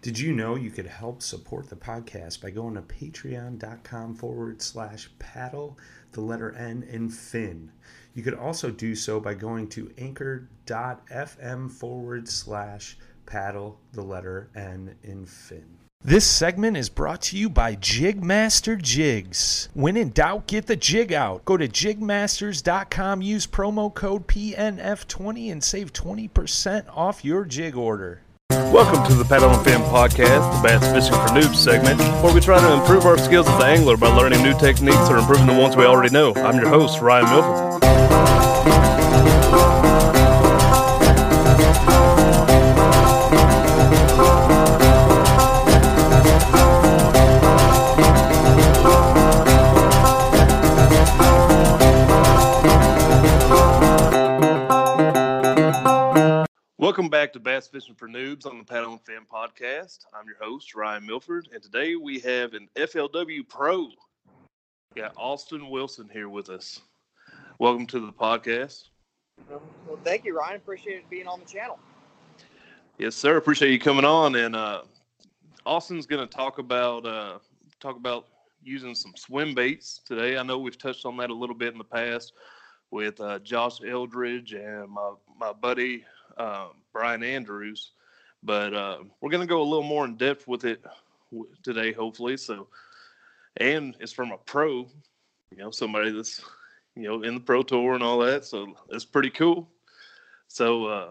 Did you know you could help support the podcast by going to patreon.com forward slash paddle, the letter N, and fin? You could also do so by going to anchor.fm forward slash paddle, the letter N, in fin. This segment is brought to you by Jigmaster Jigs. When in doubt, get the jig out. Go to jigmasters.com, use promo code PNF20 and save 20% off your jig order. Welcome to the Paddle and Fin podcast, the bass fishing for noobs segment, where we try to improve our skills as an angler by learning new techniques or improving the ones we already know. I'm your host, Ryan Milford. Welcome back to Bass Fishing for Noobs on the Paddle and Fin podcast. I'm your host, Ryan Milford, and today we have an FLW Pro. We got Austin Wilson here with us. Welcome to the podcast. Well, thank you, Ryan. Appreciate it being on the channel. Yes, sir. Appreciate you coming on. And uh, Austin's going to talk about uh, talk about using some swim baits today. I know we've touched on that a little bit in the past with uh, Josh Eldridge and my my buddy um, Brian Andrews, but uh, we're going to go a little more in depth with it w- today, hopefully. So, and it's from a pro, you know, somebody that's you know in the pro tour and all that. So it's pretty cool. So, uh,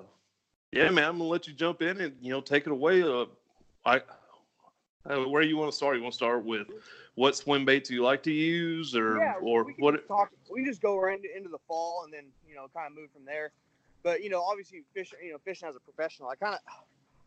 yeah, man, I'm gonna let you jump in and you know take it away. Uh, I, uh, where you want to start? You want to start with what swim baits you like to use, or yeah, or we what? talk. We can just go right into, into the fall and then you know kind of move from there. But you know, obviously, fish. You know, fishing as a professional, I kind of,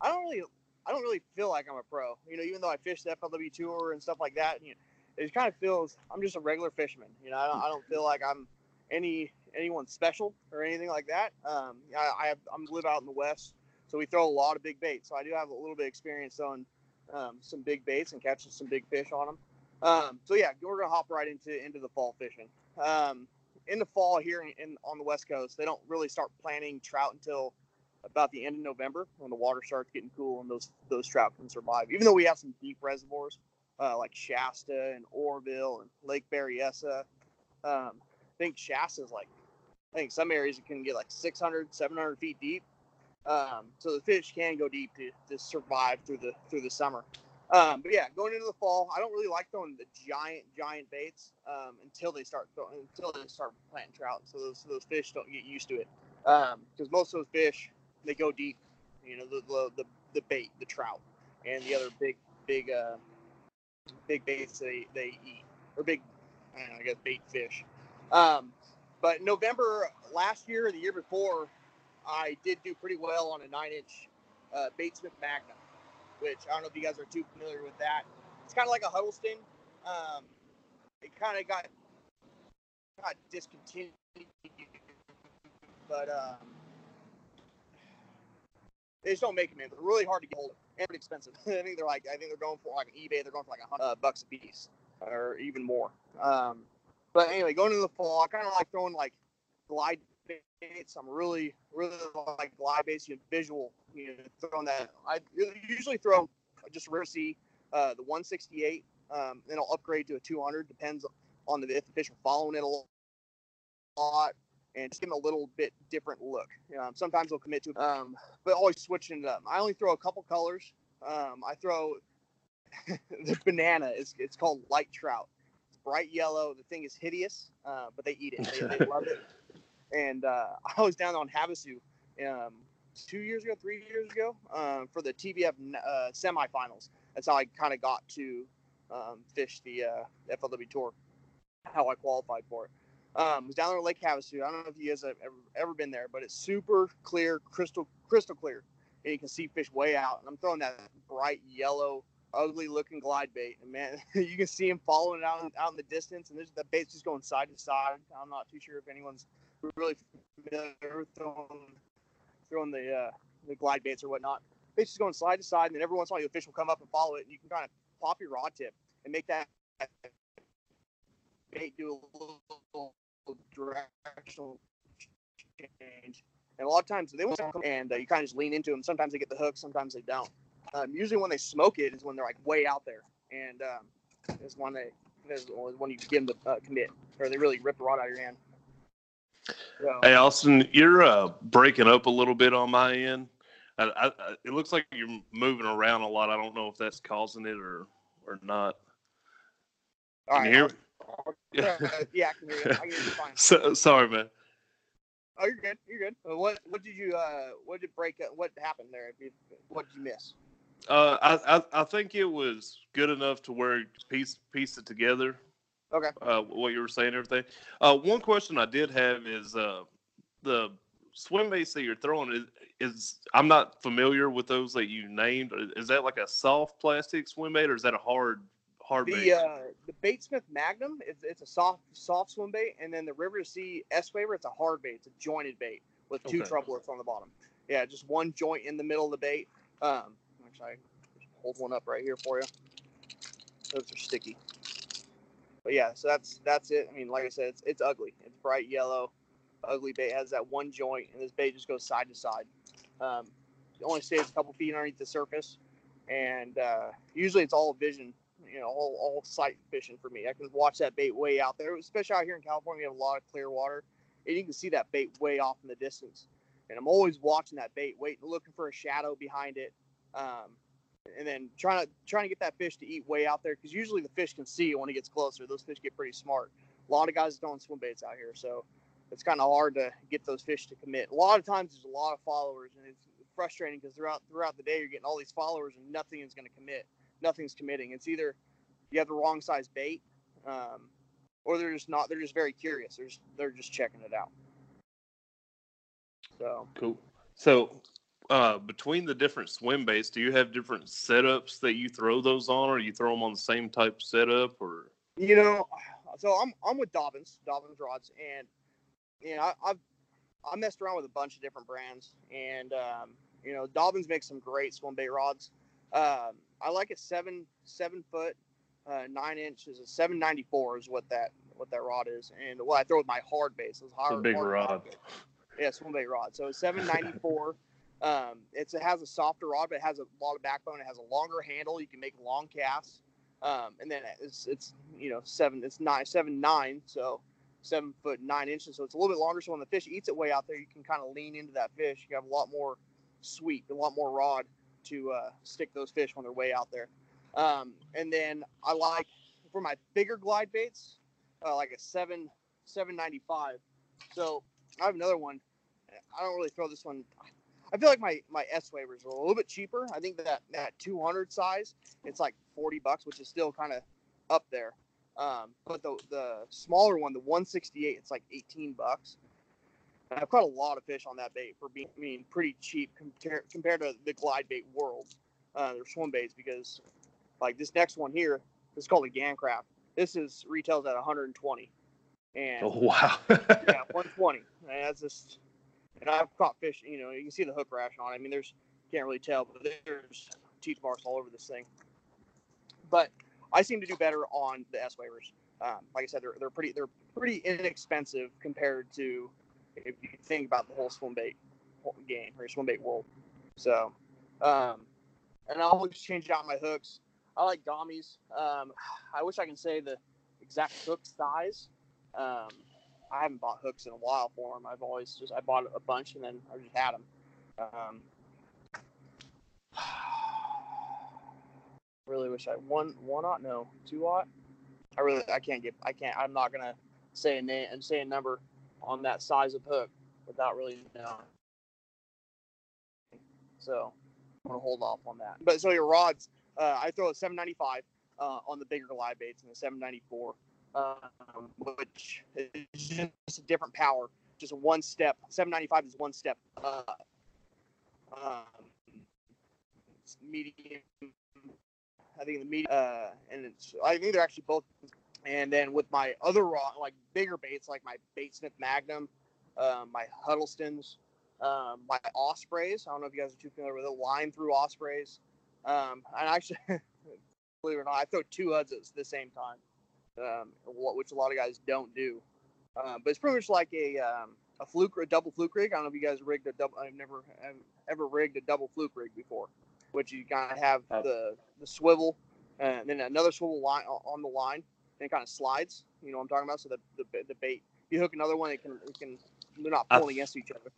I don't really, I don't really feel like I'm a pro. You know, even though I fish the FLW tour and stuff like that, you know, it just kind of feels I'm just a regular fisherman. You know, I don't, I don't feel like I'm any anyone special or anything like that. Um, I, I have, I'm live out in the west, so we throw a lot of big baits. So I do have a little bit of experience on um, some big baits and catching some big fish on them. Um, so yeah, we're gonna hop right into into the fall fishing. Um, in the fall here in, in on the west coast, they don't really start planting trout until about the end of November when the water starts getting cool and those those trout can survive. Even though we have some deep reservoirs uh, like Shasta and Oroville and Lake Berryessa, um, I think Shasta is like I think some areas it can get like 600, 700 feet deep. Um, so the fish can go deep to, to survive through the through the summer. Um, but yeah, going into the fall, I don't really like throwing the giant, giant baits um, until they start throwing, until they start planting trout. So those, so those fish don't get used to it because most of those fish they go deep. You know, the, the the bait, the trout, and the other big big uh, big baits they they eat or big I, know, I guess bait fish. Um, but November last year the year before, I did do pretty well on a nine inch uh, Magnum which I don't know if you guys are too familiar with that. It's kind of like a Huddleston. Um, it kind of got got discontinued, but um, they just don't make them. Man. They're really hard to get hold of and pretty expensive. I think they're like I think they're going for like an eBay. They're going for like a hundred uh, bucks a piece or even more. Um, but anyway, going into the fall, I kind of like throwing like glide baits. I'm really, really like glide baits. You visual. You know, throwing that. I usually throw just rare sea, uh, the 168. Um, then I'll upgrade to a 200. Depends on the if the fish are following it a lot, and just give them a little bit different look. Um, sometimes they'll commit to, um, but always switching it up. I only throw a couple colors. Um, I throw the banana. It's it's called light trout. It's bright yellow. The thing is hideous, uh, but they eat it. They, they love it and uh, I was down on Havasu um, two years ago, three years ago um, for the TBF uh, semifinals. That's how I kind of got to um, fish the uh, FLW tour. How I qualified for it. Um, was down there at Lake Havasu. I don't know if you guys have ever, ever been there, but it's super clear, crystal crystal clear, and you can see fish way out. And I'm throwing that bright yellow, ugly looking glide bait, and man, you can see him following it out out in the distance, and there's the bait's just going side to side. I'm not too sure if anyone's really familiar with throwing, throwing the uh, the glide baits or whatnot. Bait's just going side to side, and then every once in a while, the fish will come up and follow it, and you can kind of pop your rod tip and make that bait do a little directional change. And a lot of times they won't come, and uh, you kind of just lean into them. Sometimes they get the hook, sometimes they don't. Um, usually when they smoke it is when they're like way out there, and um, is when they is when you get them to uh, commit, or they really rip the rod out of your hand. Hey Austin, you're uh, breaking up a little bit on my end. I, I, it looks like you're moving around a lot. I don't know if that's causing it or or not. Can you hear me? yeah, I can hear you. I can hear you fine. So, sorry, man. Oh, you're good. You're good. What what did you uh what did break up? what happened there? What did you miss? Uh, I, I I think it was good enough to where piece piece it together. Okay. Uh, what you were saying, everything. Uh, one question I did have is uh, the swim baits that you're throwing is, is I'm not familiar with those that you named. Is that like a soft plastic swim bait or is that a hard hard the, bait? Uh, the Baitsmith Magnum, it's, it's a soft soft swim bait, and then the River to Sea S Waver, it's a hard bait. It's a jointed bait with two okay. troublers on the bottom. Yeah, just one joint in the middle of the bait. Um, actually, I hold one up right here for you. Those are sticky. But yeah, so that's that's it. I mean, like I said, it's it's ugly. It's bright yellow, ugly bait. It has that one joint, and this bait just goes side to side. Um, it only stays a couple feet underneath the surface, and uh, usually it's all vision you know all, all sight fishing for me. I can watch that bait way out there, especially out here in California. We have a lot of clear water, and you can see that bait way off in the distance. And I'm always watching that bait, waiting, looking for a shadow behind it, um, and then trying to trying to get that fish to eat way out there because usually the fish can see it when it gets closer. Those fish get pretty smart. A lot of guys don't swim baits out here, so it's kind of hard to get those fish to commit. A lot of times there's a lot of followers, and it's frustrating because throughout throughout the day you're getting all these followers and nothing is going to commit nothing's committing. It's either you have the wrong size bait, um, or they're just not. They're just very curious. They're just, they're just checking it out. So cool. So uh, between the different swim baits, do you have different setups that you throw those on, or you throw them on the same type setup, or? You know, so I'm I'm with Dobbins, Dobbins rods, and you know I, I've I messed around with a bunch of different brands, and um, you know Dobbins makes some great swim bait rods. Um, I like a seven seven foot uh, nine inches, a seven ninety four is what that what that rod is, and what I throw with my hard baits. It's hard, a big hard rod. rod. Yeah, swim bait rod. So seven ninety four. Um, it has a softer rod, but it has a lot of backbone. It has a longer handle. You can make long casts. Um, and then it's it's you know seven it's nine seven nine so seven foot nine inches so it's a little bit longer so when the fish eats it way out there you can kind of lean into that fish you have a lot more sweep a lot more rod to uh, stick those fish when they're way out there. Um, and then I like for my bigger glide baits, uh, like a seven seven ninety five. So I have another one. I don't really throw this one. I feel like my my S wavers are a little bit cheaper. I think that that 200 size, it's like 40 bucks, which is still kind of up there. Um, but the the smaller one, the 168, it's like 18 bucks. I've caught a lot of fish on that bait for being I mean pretty cheap compared compared to the glide bait world. Uh, they're swim baits because like this next one here, it's called a Gancraft. This is retails at 120. And oh, wow. yeah, 120. And that's just and I've caught fish, you know, you can see the hook rash on it. I mean there's can't really tell, but there's teeth marks all over this thing. But I seem to do better on the S wavers. Um, like I said, they're, they're pretty they're pretty inexpensive compared to if you think about the whole swim bait game or swim bait world. So, um, and I always change out my hooks. I like Gommies. Um, I wish I can say the exact hook size. I haven't bought hooks in a while for them. I've always just I bought a bunch and then I just had them. Um, really wish I one one ought no two ought. I really I can't get I can't I'm not gonna say a name and say a number on that size of hook without really knowing. So I'm gonna hold off on that. But so your rods, uh, I throw a 795 uh, on the bigger live baits and the 794, um, which is just a different power, just one step. 795 is one step up. Um, medium. I think the medium, uh, and it's I think they're actually both and then with my other raw, like bigger baits, like my Baitsmith Magnum, um, my Huddlestons, um, my Ospreys. I don't know if you guys are too familiar with it. Line through Ospreys. Um, and actually, believe it or not, I throw two HUDs at the same time, um, which a lot of guys don't do. Um, but it's pretty much like a um, a fluke, a double fluke rig. I don't know if you guys rigged a double. I've never I've ever rigged a double fluke rig before. which you kind of have the the swivel and then another swivel line on the line and it kind of slides. You know what I'm talking about? So the the, the bait, you hook another one, it can it can they're not pulling against each other.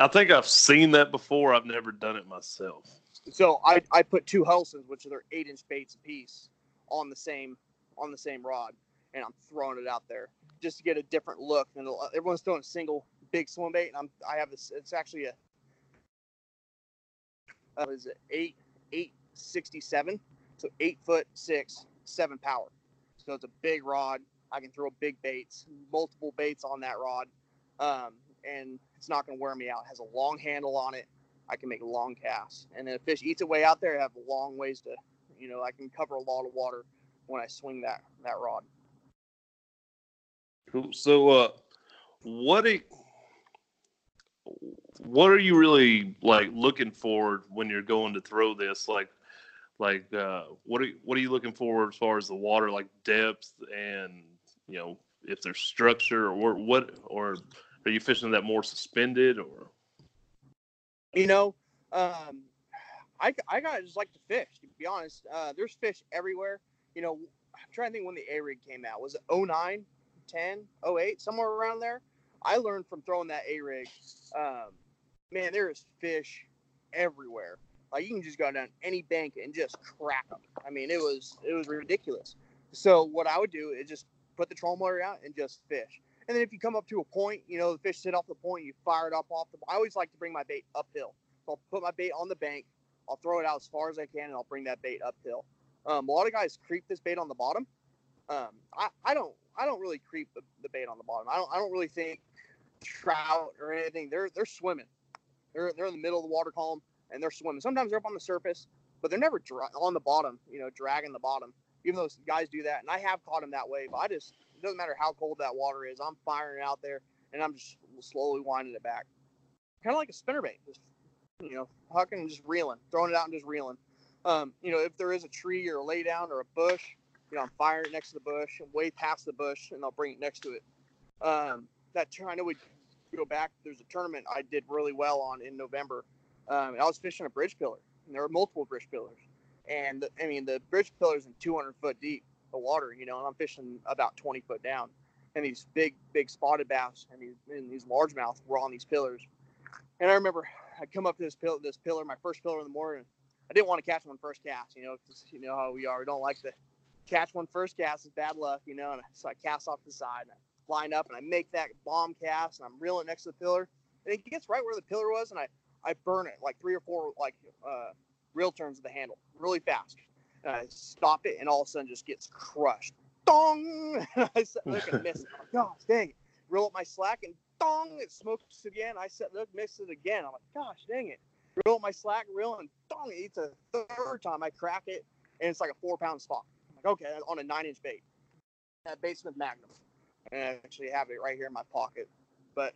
I think I've seen that before. I've never done it myself. So I, I put two Helsons, which are eight inch baits a piece, on the same on the same rod, and I'm throwing it out there just to get a different look. And everyone's throwing a single big swim bait, and I'm I have this. It's actually a uh, is it eight eight sixty seven, so eight foot six, seven power. So it's a big rod. I can throw big baits, multiple baits on that rod, um, and it's not going to wear me out. It has a long handle on it. I can make long casts, and then a fish eats its way out there. I have long ways to, you know, I can cover a lot of water when I swing that that rod. Cool. So, uh, what a, what are you really like looking forward when you're going to throw this? Like, like uh, what are what are you looking for as far as the water, like depth and you know if there's structure or what or are you fishing that more suspended or? You know, um, I I gotta just like to fish. To be honest, uh, there's fish everywhere. You know, I'm trying to think when the A rig came out. Was it 09, 10, 08, somewhere around there? I learned from throwing that A rig. Um, man, there is fish everywhere. Like you can just go down any bank and just crack them. I mean, it was it was ridiculous. So what I would do is just put the trolling motor out and just fish. And then if you come up to a point, you know, the fish sit off the point, you fire it up off the. I always like to bring my bait uphill. So I'll put my bait on the bank, I'll throw it out as far as I can, and I'll bring that bait uphill. Um, a lot of guys creep this bait on the bottom. Um, I, I don't I don't really creep the, the bait on the bottom. I don't I don't really think trout or anything. They're they're swimming. They're they're in the middle of the water column and they're swimming. Sometimes they're up on the surface, but they're never dra- on the bottom. You know, dragging the bottom. Even though guys do that, and I have caught them that way. But I just it doesn't matter how cold that water is. I'm firing it out there, and I'm just slowly winding it back, kind of like a spinnerbait. Just you know, hucking and just reeling, throwing it out and just reeling. Um, you know, if there is a tree or a lay down or a bush, you know, I'm firing it next to the bush and way past the bush, and I'll bring it next to it. Um, that I know we go back. There's a tournament I did really well on in November. Um, I was fishing a bridge pillar, and there were multiple bridge pillars. And I mean, the bridge pillars in 200 foot deep, the water, you know, and I'm fishing about 20 foot down. And these big, big spotted bass and these, and these largemouth were on these pillars. And I remember I come up to this pillar, this pillar, my first pillar in the morning. I didn't want to catch one first cast, you know, because you know how we are. We don't like to catch one first cast. It's bad luck, you know. And so I cast off the side and I line up and I make that bomb cast and I'm reeling next to the pillar. And it gets right where the pillar was and I, I burn it like three or four like uh, reel turns of the handle really fast. And I stop it, and all of a sudden just gets crushed. Dong! I said, look and miss it. Like, gosh, dang it. Reel up my slack, and dong! It smokes again. I said, look, miss it again. I'm like, gosh, dang it. Reel my slack, reel, and dong! It eats a third time. I crack it, and it's like a four pound spot. I'm like, okay, on a nine inch bait. That Baitsmith Magnum. And I actually have it right here in my pocket. But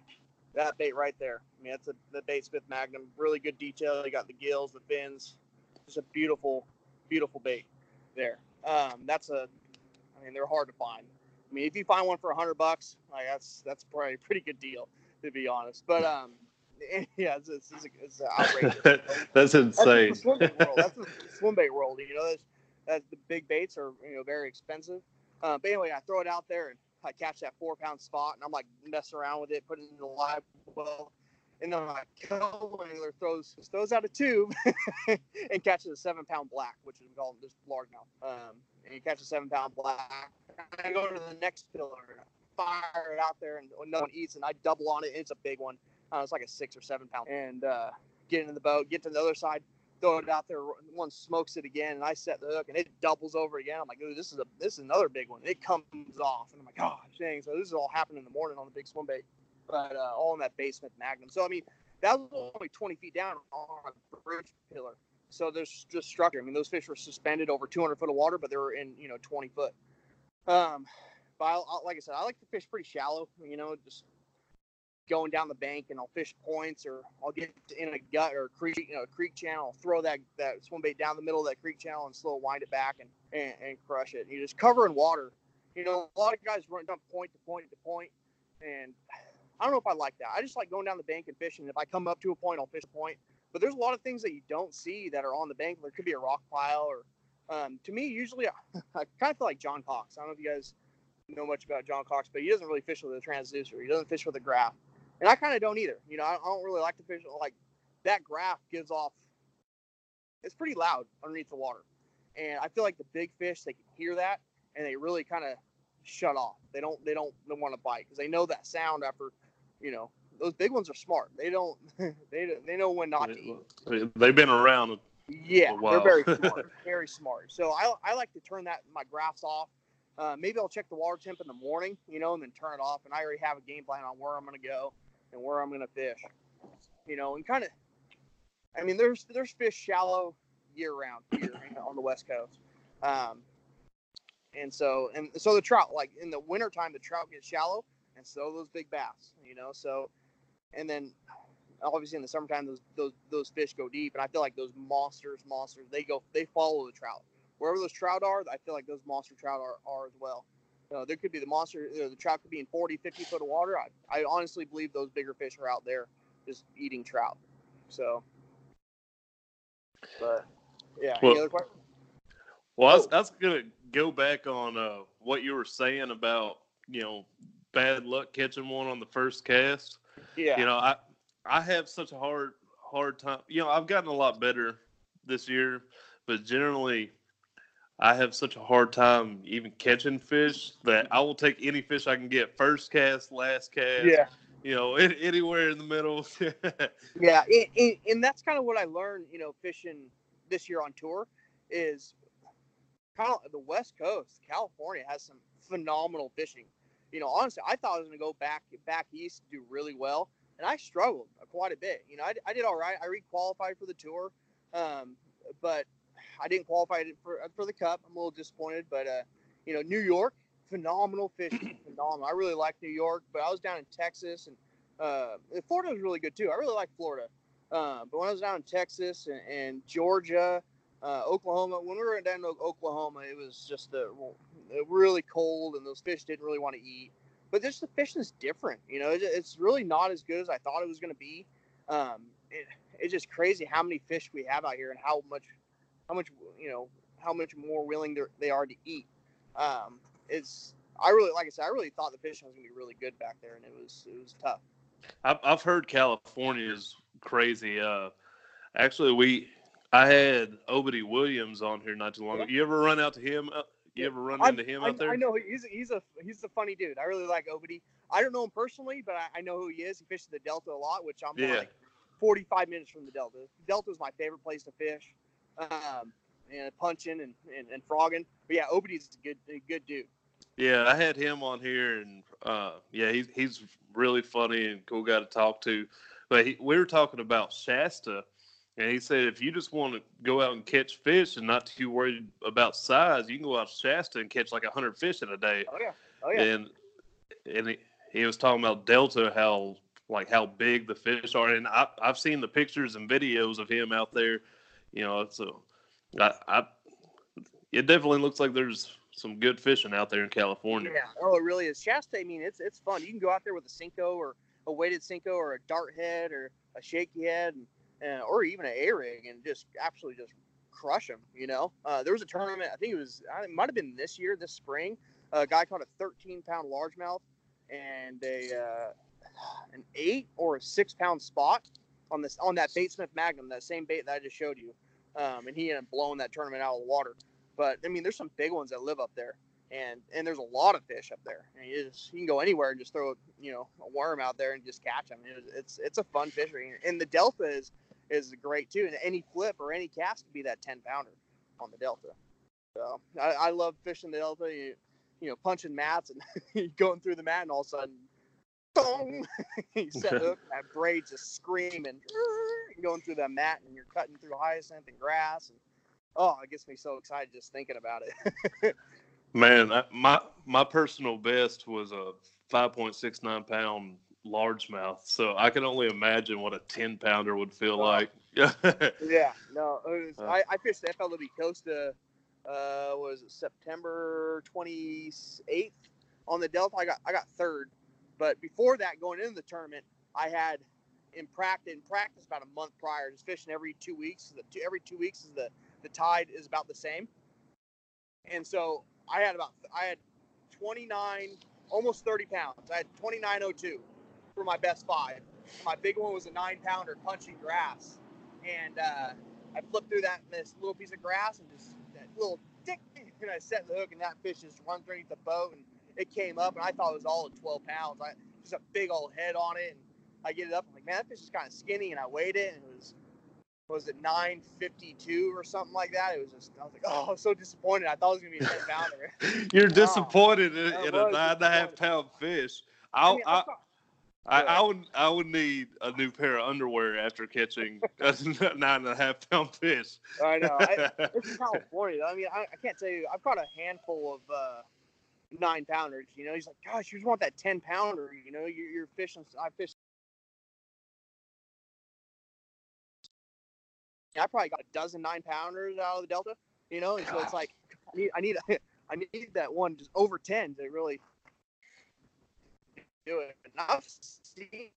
that bait right there. I mean, that's a, the Baitsmith Magnum. Really good detail. You got the gills, the fins. Just a beautiful, beautiful bait there. Um, that's a, I mean, they're hard to find. I mean, if you find one for a hundred bucks, like that's that's probably a pretty good deal, to be honest. But um, yeah, it's, it's, it's, it's outrageous. that's insane. That's the swim bait world. That's the swim bait world. You know, that's, that's the big baits are you know very expensive. Uh, but anyway, I throw it out there and I catch that four pound spot and I'm like messing around with it, putting it in the live well. And then my co angler throws throws out a tube and catches a seven pound black, which is called just largemouth. Um, and he catches a seven pound black. I go to the next pillar, fire it out there, and no one eats, and I double on it. it's a big one. Uh, it's like a six or seven pound. And uh, get into the boat, get to the other side, throw it out there. One smokes it again, and I set the hook, and it doubles over again. I'm like, ooh, this is a this is another big one. It comes off, and I'm like, gosh, dang. So this is all happening in the morning on the big swim bait, but uh, all in that Baitsmith Magnum. So I mean, that was only 20 feet down on a bridge pillar. So there's just structure. I mean, those fish were suspended over 200 foot of water, but they were in you know 20 foot. Um, but I, like I said, I like to fish pretty shallow. You know, just going down the bank and I'll fish points or I'll get in a gut or a creek, you know, a creek channel, I'll throw that, that swim bait down the middle of that creek channel and slow wind it back and, and, and crush it. You just cover in water. You know, a lot of guys run down point to point to point, and I don't know if I like that. I just like going down the bank and fishing. If I come up to a point, I'll fish a point. but there's a lot of things that you don't see that are on the bank. There could be a rock pile, or um, to me, usually I, I kind of feel like John Cox. I don't know if you guys know much about John Cox, but he doesn't really fish with a transducer. He doesn't fish with a graph, and I kind of don't either. You know, I, I don't really like to fish like that. Graph gives off. It's pretty loud underneath the water, and I feel like the big fish they can hear that, and they really kind of shut off. They don't. They don't. They want to bite because they know that sound after, you know, those big ones are smart. They don't. They they know when not to eat. They've been around. Yeah, they're very smart. very smart. So I, I like to turn that my graphs off. Uh, maybe I'll check the water temp in the morning, you know, and then turn it off. And I already have a game plan on where I'm going to go and where I'm going to fish, you know, and kind of. I mean, there's there's fish shallow year round here on the west coast, um, and so and so the trout like in the wintertime the trout get shallow, and so those big bass, you know. So, and then obviously in the summertime those those those fish go deep, and I feel like those monsters, monsters, they go they follow the trout. Wherever those trout are, I feel like those monster trout are, are as well. Uh, there could be the monster, you know, the trout could be in 40, 50 foot of water. I, I honestly believe those bigger fish are out there just eating trout. So, but yeah. Well, Any other questions? Well, I was, was gonna go back on uh, what you were saying about you know bad luck catching one on the first cast. Yeah. You know, I I have such a hard hard time. You know, I've gotten a lot better this year, but generally, I have such a hard time even catching fish that I will take any fish I can get. First cast, last cast. yeah. You know, it, anywhere in the middle. Yeah, and that's kind of what I learned, you know, fishing this year on tour is kind of the West Coast, California has some phenomenal fishing. You know, honestly, I thought I was going to go back back east do really well, and I struggled quite a bit. You know, I, I did all right. I re-qualified for the tour, um, but I didn't qualify for for the Cup. I'm a little disappointed, but uh, you know, New York, phenomenal fishing, phenomenal. I really like New York, but I was down in Texas and uh, Florida was really good too. I really like Florida. Uh, but when I was down in Texas and, and Georgia, uh, Oklahoma, when we were down in Oklahoma, it was just a really cold and those fish didn't really want to eat. But just the fishing is different. You know, it, it's really not as good as I thought it was going to be. Um, it, it's just crazy how many fish we have out here and how much, how much, you know, how much more willing they are to eat. Um, it's, I really, like I said, I really thought the fishing was going to be really good back there and it was, it was tough. I've, I've heard California is crazy. Uh, actually, we I had Obity Williams on here not too long ago. You ever run out to him? Uh, you ever run I, into him I, out there? I know he's he's a he's a funny dude. I really like Obity. I don't know him personally, but I, I know who he is. He fishes the Delta a lot, which I'm Yeah. like 45 minutes from the Delta. Delta is my favorite place to fish, um, and punching and, and, and frogging. But yeah, Obity's a good a good dude. Yeah, I had him on here, and uh, yeah, he's he's really funny and cool guy to talk to. But he, we were talking about Shasta, and he said if you just want to go out and catch fish and not too worried about size, you can go out to Shasta and catch like hundred fish in a day. Oh yeah, oh yeah. And and he, he was talking about Delta, how like how big the fish are, and I, I've seen the pictures and videos of him out there. You know, so I, I it definitely looks like there's some good fishing out there in California. Yeah. Oh, it really is. Shasta. I mean, it's it's fun. You can go out there with a Senko or a weighted Senko or a dart head or a shaky head, and, or even an A rig, and just absolutely just crush them. You know, uh, there was a tournament. I think it was. It might have been this year, this spring. a guy caught a 13 pound largemouth and a uh, an eight or a six pound spot on this on that Baitsmith Magnum, that same bait that I just showed you. Um, and he ended up blowing that tournament out of the water. But I mean, there's some big ones that live up there, and and there's a lot of fish up there. And you, just, you can go anywhere and just throw you know a worm out there and just catch them. It, it's it's a fun fishery, and the Delta is is great too. And any flip or any cast could be that 10 pounder on the Delta. So I, I love fishing the Delta. You, you know, punching mats and going through the mat, and all of a sudden, boom, you set hook, that braid just screaming, going through that mat, and you're cutting through hyacinth and grass, and oh, it gets me so excited just thinking about it. Man, I, my my personal best was a 5.69 pound largemouth, so I can only imagine what a 10 pounder would feel Oh. like. yeah, no, it was, Uh. I, I fished the FLW Costa. Uh, was it September 28th on the Delta? I got I got third, but before that, going into the tournament, I had in practice, in practice about a month prior, just fishing every two weeks. The every two weeks is the the tide is about the same, and so I had about I had 29, almost 30 pounds. I had 2902 for my best five. My big one was a nine pounder punching grass, and uh, I flipped through that this little piece of grass and just that little dick, and I set the hook, and that fish just runs underneath the boat, and it came up, and I thought it was all at 12 pounds. I just a big old head on it, and I get it up. I'm like, man, that fish is kind of skinny, and I weighed it, and it was was it 952 or something like that? It was just I was like, oh, I'm so disappointed. I thought it was gonna be a 10 pounder. You're disappointed in, in a nine and a half pound fish. I, I'll, mean, I, I, I, I would I would need a new pair of underwear after catching a nine and a half pound fish. I know. I, it's in California. I mean, I, I can't tell you. I've caught a handful of uh, nine pounders. You know, he's like, gosh, you just want that 10 pounder. You know, you're, you're fishing. I fish. I probably got a dozen nine pounders out of the Delta. You know, and so it's like, I need, I need, I need that one just over 10 to really do it. And I've seen,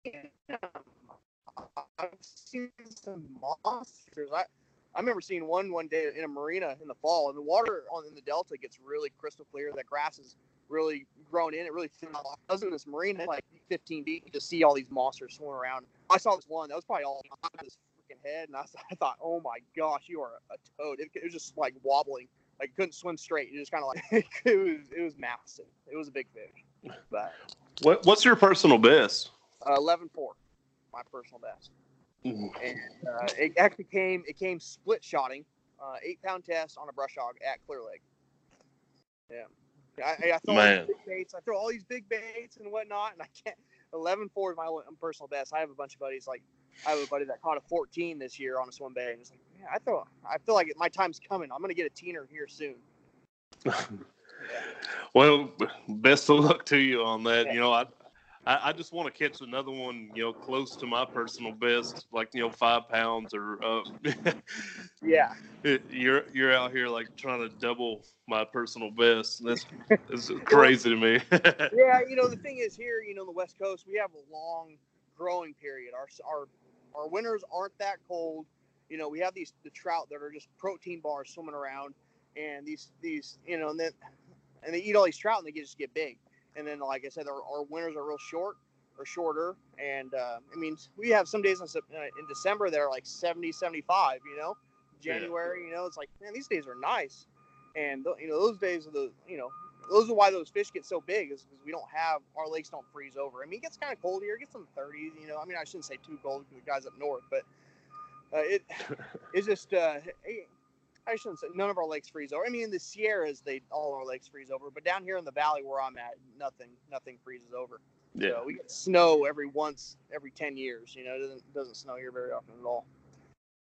I've seen some monsters. I, I remember seeing one one day in a marina in the fall, and the water on in the delta gets really crystal clear. That grass is really grown in. It really thin out. I was in this marina like 15 feet, you just see all these monsters swimming around. I saw this one that was probably all on his freaking head, and I thought, oh my gosh, you are a toad. It, it was just like wobbling, like it couldn't swim straight. It just kind of like it was it was massive. It was a big fish, but What what's your personal best? uh, 11.4, my personal best. And uh, it actually came it came split shotting, uh, eight pound test on a brush hog at Clear Lake. Yeah, I, I throw all these big baits. I throw all these big baits and whatnot, and I can't. 11 4 is my own personal best. I have a bunch of buddies like I have a buddy that caught a 14 this year on a swim bait, and it's like, man, I throw. I feel like my time's coming. I'm gonna get a teener here soon. Well, best of luck to you on that. Yeah. You know, I, I I just want to catch another one. You know, close to my personal best, like you know, five pounds or. Uh, Yeah, you're you're out here like trying to double my personal best. That's, that's crazy to me. yeah, you know the thing is here, you know, on the West Coast, we have a long growing period. Our our our winters aren't that cold. You know, we have these the trout that are just protein bars swimming around, and these these you know, and then and they eat all these trout and they just get big. And then, like I said, our, our winters are real short or shorter. And uh, I mean, we have some days in, uh, in December that are like 70, 75. You know, Yeah. January. You know, it's like man, these days are nice. And th- you know, those days are the you know those are why those fish get so big is because we don't have our lakes don't freeze over. I mean, it gets kind of cold here. It gets some 30s. You know, I mean, I shouldn't say too cold because the guys up north, but uh, it it's just uh, I shouldn't say none of our lakes freeze over. I mean, in the Sierras, they all our lakes freeze over, but down here in the valley where I'm at, nothing nothing freezes over. yeah. So we get snow every once every 10 years. You know, it doesn't doesn't snow here very often at all.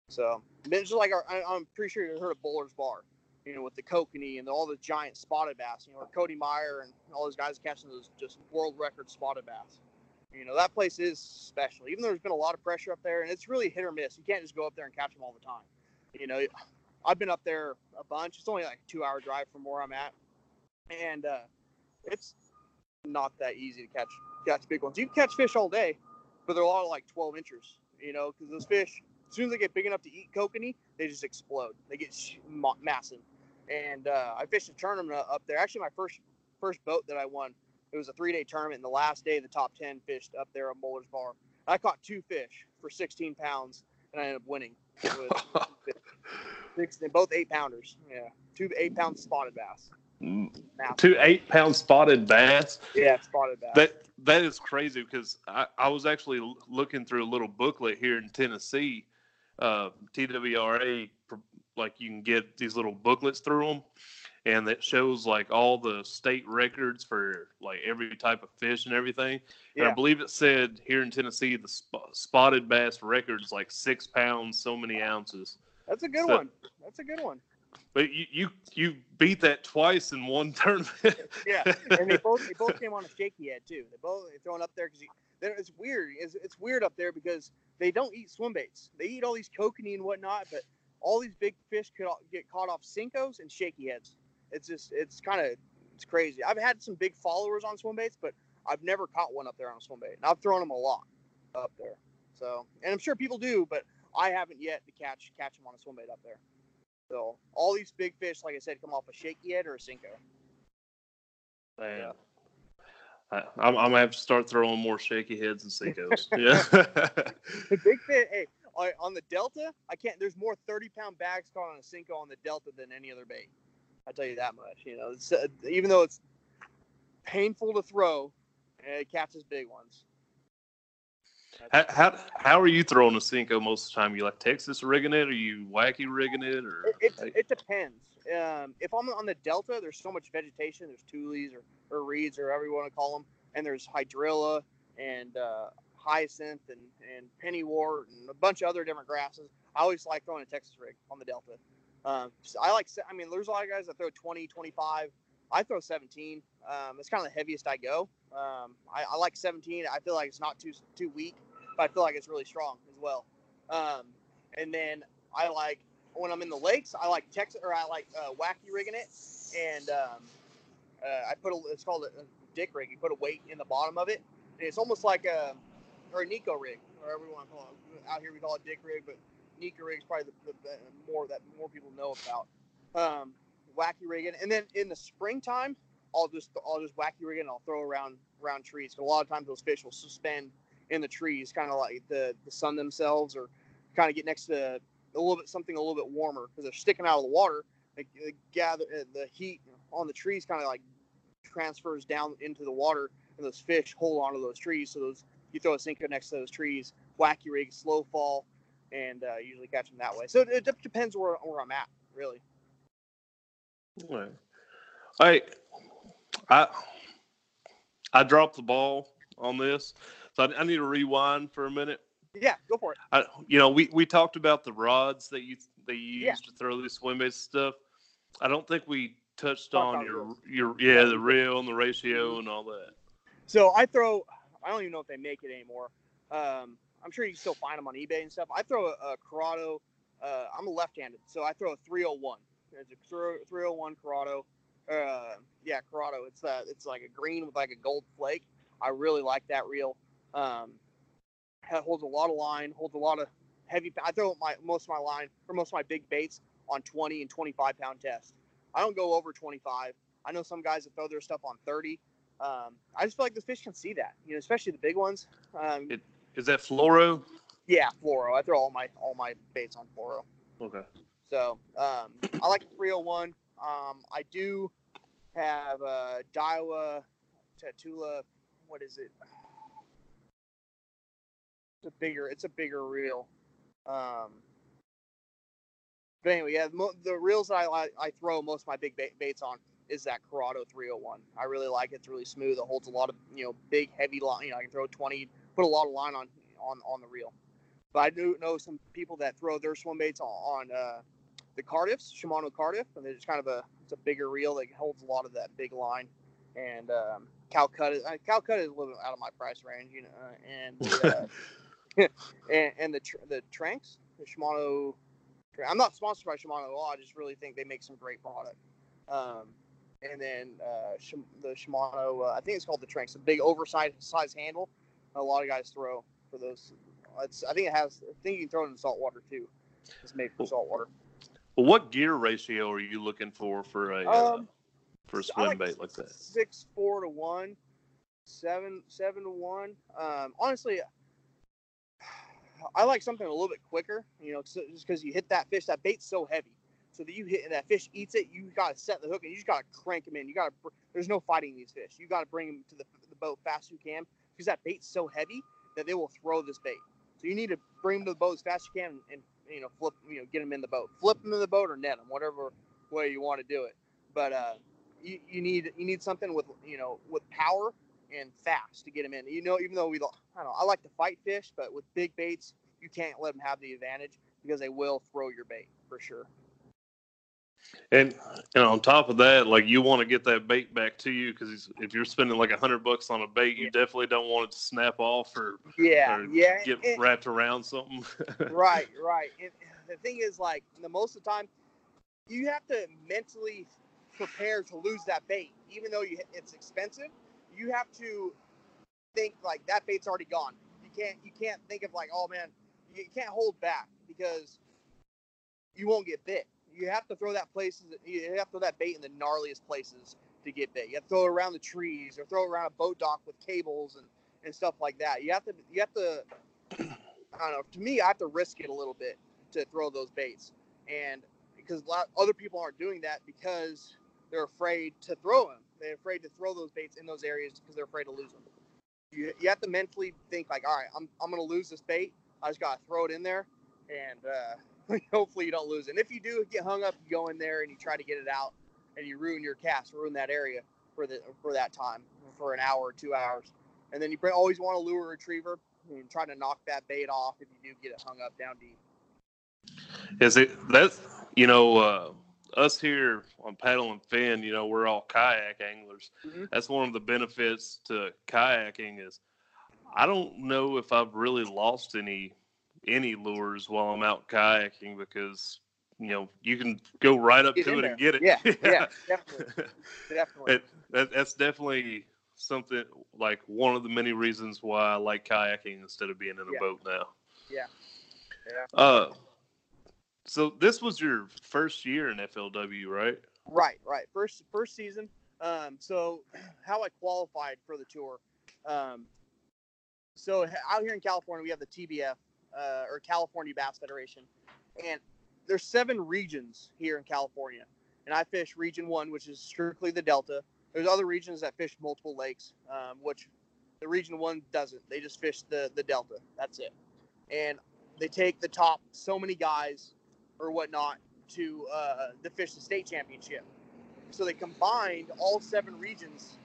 So it's just like our, I, I'm pretty sure you heard of Bullards Bar. You know, with the kokanee and all the giant spotted bass. You know, Cody Meyer and all those guys catching those just world record spotted bass. You know, that place is special. Even though there's been a lot of pressure up there, and it's really hit or miss. You can't just go up there and catch them all the time. You know, I've been up there a bunch. It's only like a two-hour drive from where I'm at, and uh, it's not that easy to catch catch big ones. You can catch fish all day, but they're all like 12 inches. You know, because those fish, as soon as they get big enough to eat kokanee, they just explode. They get massive. And uh, I fished a tournament up there. Actually, my first first boat that I won, it was a three day tournament. And the last day, the top 10 fished up there at Bullards Bar. I caught two fish for 16 pounds, and I ended up winning. Six, they're both eight pounders. Yeah, two eight pound spotted bass. Massive. Two eight pound spotted bass. Yeah, spotted bass. That that is crazy because I, I was actually looking through a little booklet here in Tennessee. Uh, TWRA, like you can get these little booklets through them, and that shows like all the state records for like every type of fish and everything. And I believe it said here in Tennessee the sp- spotted bass record is like six pounds, so many ounces. That's a good So- one. That's a good one. But you you you beat that twice in one tournament. Yeah, and they both they both came on a shaky head too. They both they throwing up there because it's weird. It's, it's weird up there because they don't eat swim baits. They eat all these kokanee and whatnot, but all these big fish could all- get caught off Senkos and shaky heads. It's just it's kind of it's crazy. I've had some big followers on swim baits, but I've never caught one up there on a swim bait, and I've thrown them a lot up there. So, and I'm sure people do, but I haven't yet to catch catch them on a swim bait up there. So all these big fish, like I said, come off a shaky head or a Senko. Man. Yeah. I, I'm, I'm gonna have to start throwing more shaky heads and Senkos. yeah. The big fish, hey, on on the Delta, I can't. There's more 30 pound bags caught on a Senko on the Delta than any other bait. I tell you that much. You know, it's, uh, even though it's painful to throw, it catches big ones. How, how how are you throwing a Senko most of the time? You like Texas rigging it, or you wacky rigging it, or It, it, it depends. Um, if I'm on the Delta, there's so much vegetation. There's tules or, or reeds or whatever you want to call them, and there's hydrilla and uh, hyacinth and, and pennywort and a bunch of other different grasses. I always like throwing a Texas rig on the Delta. Um, so I like. I mean, there's a lot of guys that throw 20, 25. I throw 17. Um, it's kind of the heaviest I go. Um, I, I like 17. I feel like it's not too too weak, but I feel like it's really strong as well. Um, and then I like when I'm in the lakes, I like Texas or I like uh, wacky rigging it, and um, uh, I put a it's called a, dick rig. You put a weight in the bottom of it, and it's almost like a or a Neko rig, or whatever you want to call it. Out here we call it dick rig, but Neko rig is probably the, the, the more that more people know about. Um, wacky rigging, and then in the springtime, I'll just I'll just wacky rig it and I'll throw around around trees. 'Cause a lot of times those fish will suspend in the trees, kind of like the the sun themselves, or kind of get next to a little bit something a little bit warmer because they're sticking out of the water. They, they gather uh, the heat on the trees, kind of like transfers down into the water, and those fish hold onto those trees. So those you throw a Senko next to those trees, wacky rig, slow fall, and uh, usually catch them that way. So it, it depends where, where I'm at, really. Hey, I I dropped the ball on this, so I, I need to rewind for a minute. Yeah, go for it. I, you know, we, we talked about the rods that you that you use Yeah. to throw these swim baits stuff. I don't think we touched on your your yeah the reel and the ratio and all that. So I throw. I don't even know if they make it anymore. Um, I'm sure you can still find them on eBay and stuff. I throw a, a Curado. Uh, I'm a left-handed, so I throw a 301. It's a 301 Curado. Uh, yeah, Curado. It's uh, it's like a green with like a gold flake. I really like that reel. Um, holds a lot of line, holds a lot of heavy. I throw my most of my line or most of my big baits on 20 and 25 pound test. I don't go over 25. I know some guys that throw their stuff on 30. Um, I just feel like the fish can see that, you know, especially the big ones. Um, It- Is that fluoro? yeah, fluoro. I throw all my all my baits on fluoro. Okay. So um, I like the 301. Um, I do have uh, Daiwa Tatula. What is it? It's a bigger. It's a bigger reel. Um, but anyway, yeah, mo- the reels that I I throw most of my big baits on is that Curado 301. I really like it. It's really smooth. It holds a lot of you know big heavy line. You know, I can throw 20, put a lot of line on on on the reel. But I do know some people that throw their swim baits on, uh, the Cardiffs, Shimano Cardiff, and it's kind of a it's a bigger reel that holds a lot of that big line. And um, Calcutta, uh, Calcutta is a little bit out of my price range, you know, uh, and uh, and, and the tr- the Tranx, the Shimano. I'm not sponsored by Shimano at all. I just really think they make some great product. Um, and then uh, the Shimano, uh, I think it's called the Tranx, a big oversized size handle. A lot of guys throw for those. It's, I think it has. I think you can throw it in salt water too. It's made for salt water. Well, what gear ratio are you looking for for a uh, Um, for a swim like bait like that? Six four to one, seven seven to one. Um, honestly, I like something a little bit quicker. You know, so, just because you hit that fish, that bait's so heavy, so that you hit that fish eats it. You gotta set the hook and you just gotta crank them in. You gotta. There's no fighting these fish. You gotta bring them to the, the boat fast as you can because that bait's so heavy that they will throw this bait. So you need to bring them to the boat as fast as you can and, and you know flip you know get them in the boat, flip them in the boat or net them, whatever way you want to do it. But uh, you, you need you need something with you know with power and fast to get them in. You know, even though we I don't know, I like to fight fish, but with big baits, you can't let them have the advantage because they will throw your bait for sure. And and on top of that, like you want to get that bait back to you because if you're spending like a hundred bucks on a bait, you Yeah. definitely don't want it to snap off or, Yeah, or yeah, get and- wrapped around something. right, right. And the thing is, like, the most of the time, you have to mentally prepare to lose that bait, even though you, it's expensive. You have to think like that bait's already gone. You can't you can't think of like, oh man, you can't hold back because you won't get bit. You have to throw that places. You have to throw that bait in the gnarliest places to get bit. You have to throw it around the trees or throw it around a boat dock with cables and, and stuff like that. You have to you have to I don't know. To me, I have to risk it a little bit to throw those baits, and because a lot other people aren't doing that because they're afraid to throw them. They're afraid to throw those baits in those areas because they're afraid to lose them. You, you have to mentally think like, all right, I'm I'm gonna lose this bait. I just gotta throw it in there, and uh, hopefully you don't lose it. And if you do get hung up, you go in there and you try to get it out, and you ruin your cast, ruin that area for the for that time for an hour or two hours, and then you always want to lure a retriever and try to knock that bait off if you do get it hung up down deep. Is it that's you know uh, us here on paddle and fin? You know we're all kayak anglers. Mm-hmm. That's one of the benefits to kayaking is I don't know if I've really lost any any lures while I'm out kayaking because you know you can go right up get to it there. and get it. Yeah, yeah, definitely, definitely. It, that, that's definitely something like one of the many reasons why I like kayaking instead of being in a yeah. boat now. Yeah. Yeah. Uh, so this was your first year in FLW, right? Right, right. First first season. Um, so how I qualified for the tour. Um, so out here in California, we have the TBF uh, or California Bass Federation, and there's seven regions here in California, and I fish Region One, which is strictly the Delta. There's other regions that fish multiple lakes, um, which the Region One doesn't. They just fish the the Delta. That's it, and they take the top so many guys or whatnot to uh, the fish the state championship. So they combined all seven regions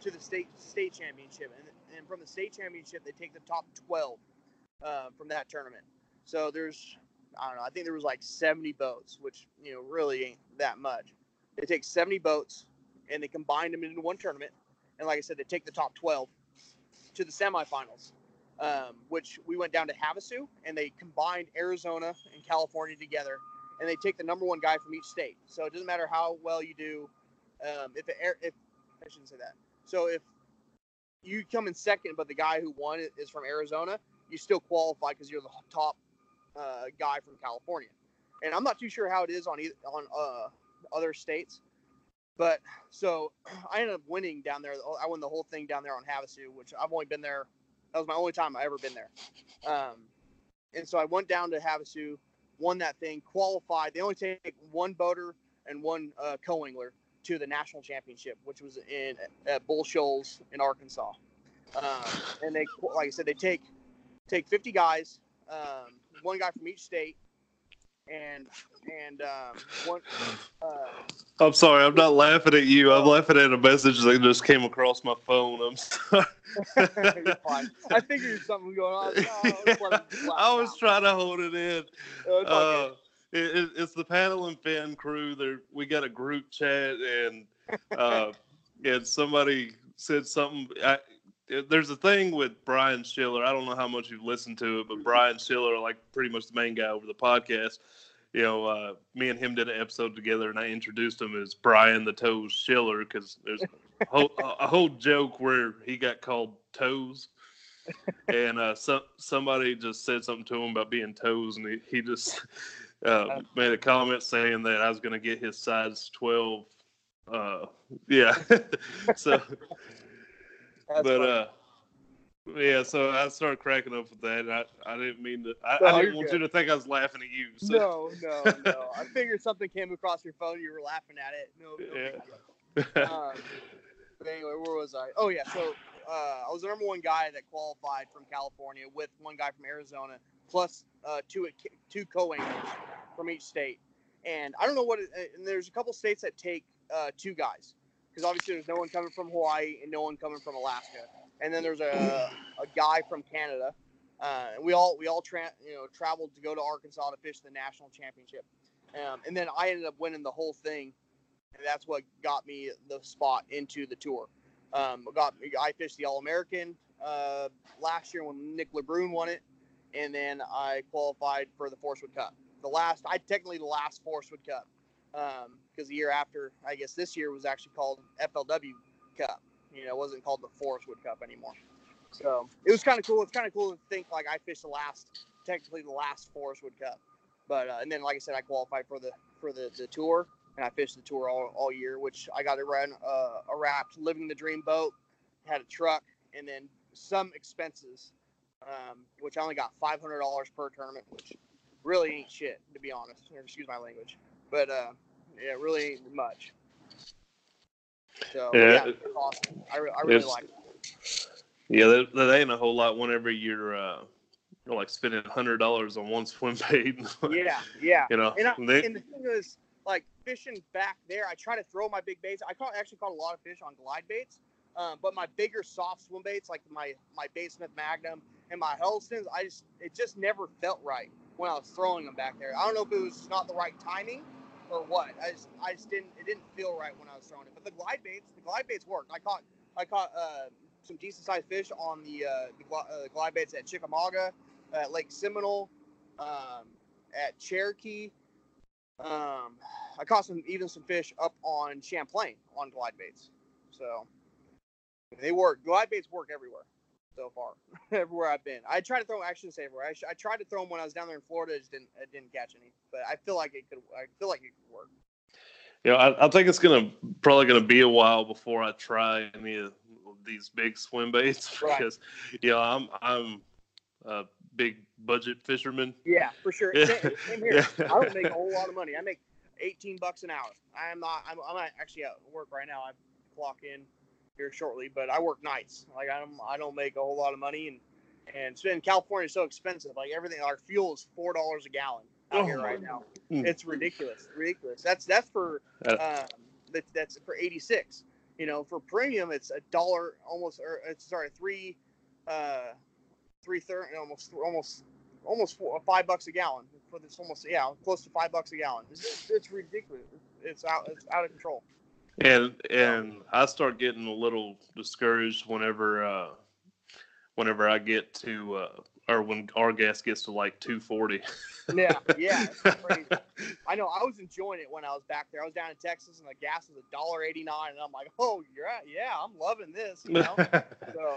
to the state state championship, and, and from the state championship they take the top twelve uh, from that tournament. So there's I don't know. I think there was like 70 boats, which you know really ain't that much. They take 70 boats and they combine them into one tournament, and like I said, they take the top 12 to the semifinals um, which we went down to Havasu and they combined Arizona and California together, and they take the number one guy from each state. So it doesn't matter how well you do. Um, if it, if I shouldn't say that. So if you come in second, but the guy who won is from Arizona, you still qualify because you're the top uh, guy from California. And I'm not too sure how it is on either, on uh, other states, but so I ended up winning down there. I won the whole thing down there on Havasu, which I've only been there that was my only time I ever been there. Um, and so I went down to Havasu, won that thing, qualified. They only take one boater and one uh, co-angler to the national championship, which was in at Bull Shoals in Arkansas. Um, and they, like I said, they take take 50 guys, um, one guy from each state, and and um, one. Uh, I'm sorry, I'm not laughing at you. I'm laughing at a message that just came across my phone. I'm sorry. I figured something going on. Oh, I was trying to hold it in. Uh, it, it's the paddle and fin crew. There, we got a group chat, and uh, and somebody said something. I, there's a thing with Brian Schiller. I don't know how much you've listened to it, but Brian Schiller, like pretty much the main guy over the podcast, you know, uh, me and him did an episode together, and I introduced him as Brian the Toes Schiller because there's a whole, a whole joke where he got called Toes, and uh, so, somebody just said something to him about being toes, and he, he just uh, made a comment saying that I was going to get his size 12. Uh, yeah, so but funny. uh, yeah, so I started cracking up with that. I, I didn't mean to. I, no, I didn't want good. you to think I was laughing at you. So. No, no, no. I figured something came across your phone. You were laughing at it. No, no yeah. um, but anyway, where was I? Oh yeah, so uh, I was the number one guy that qualified from California with one guy from Arizona, plus uh, two two co-anglers from each state. And I don't know what. It, and there's a couple states that take uh, two guys because obviously there's no one coming from Hawaii and no one coming from Alaska. And then there's a, a guy from Canada. Uh, we all we all tra- you know traveled to go to Arkansas to fish the national championship. Um, and then I ended up winning the whole thing, and that's what got me the spot into the tour. Um, got I fished the All American uh, last year when Nick LeBrun won it, and then I qualified for the Forrest Wood Cup. The last, I technically the last Forrest Wood Cup because the year after, I guess this year was actually called FLW Cup. You know, it wasn't called the Forrest Wood Cup anymore. So it was kind of cool. It's kind of cool to think like I fished the last, technically the last Forrest Wood Cup, but uh, and then like I said, I qualified for the for the, the tour and I fished the tour all, all year, which I got to run uh, a wrapped living the dream boat, had a truck, and then some expenses, um, which I only got five hundred dollars per tournament, which really ain't shit to be honest. Excuse my language, but uh, yeah, really ain't much. So Yeah, yeah, awesome. I, re- I really like it. Yeah, that, that ain't a whole lot whenever you're, uh, you're like spending hundred dollars on one swim bait. Yeah, yeah. you know, And, I, they- and the thing is, like fishing back there, I try to throw my big baits. I caught actually caught a lot of fish on glide baits, um, but my bigger soft swim baits, like my my Baitsmith Magnum and my Huddlestons, I just it just never felt right when I was throwing them back there. I don't know if it was not the right timing or what. I just I just didn't it didn't feel right when I was throwing it. But the glide baits, the glide baits worked. I caught I caught uh, some decent sized fish on the uh, the gli- uh, glide baits at Chickamauga, at Lake Seminole, um, at Cherokee. Um, I caught some even some fish up on Champlain on glide baits. So they work. Glide baits work everywhere so far. everywhere I've been. I tried to throw. action everywhere. I, sh- I tried to throw them when I was down there in Florida. It just didn't. It didn't catch any. But I feel like it could. I feel like it could work. you know, I, I think it's gonna probably gonna be a while before I try any of these big swim baits Right. because, you know, I'm I'm a big budget fisherman. Yeah, for sure. Yeah. Same, same here. Yeah. I don't make a whole lot of money. I make 18 bucks an hour. I am not. I'm, I'm not actually at work right now. I clock in here shortly, but I work nights. Like I don't. I don't make a whole lot of money, and and in California, is so expensive. Like everything, our fuel is four dollars a gallon out Oh here right now. Mm. It's ridiculous. Ridiculous. That's that's for Uh, um, that, that's for 86. You know, for premium, it's a dollar almost. Or it's sorry, three, uh, three thirty, almost almost almost four, five bucks a gallon for this. Almost yeah, close to five bucks a gallon. It's, it's ridiculous. It's out. It's out of control. And and I start getting a little discouraged whenever uh, whenever I get to uh, or when our gas gets to like 240. Yeah, yeah. I know. I was enjoying it when I was back there. I was down in Texas, and the gas was a dollar eighty nine, and I'm like, oh, right. Yeah, I'm loving this. You know. so,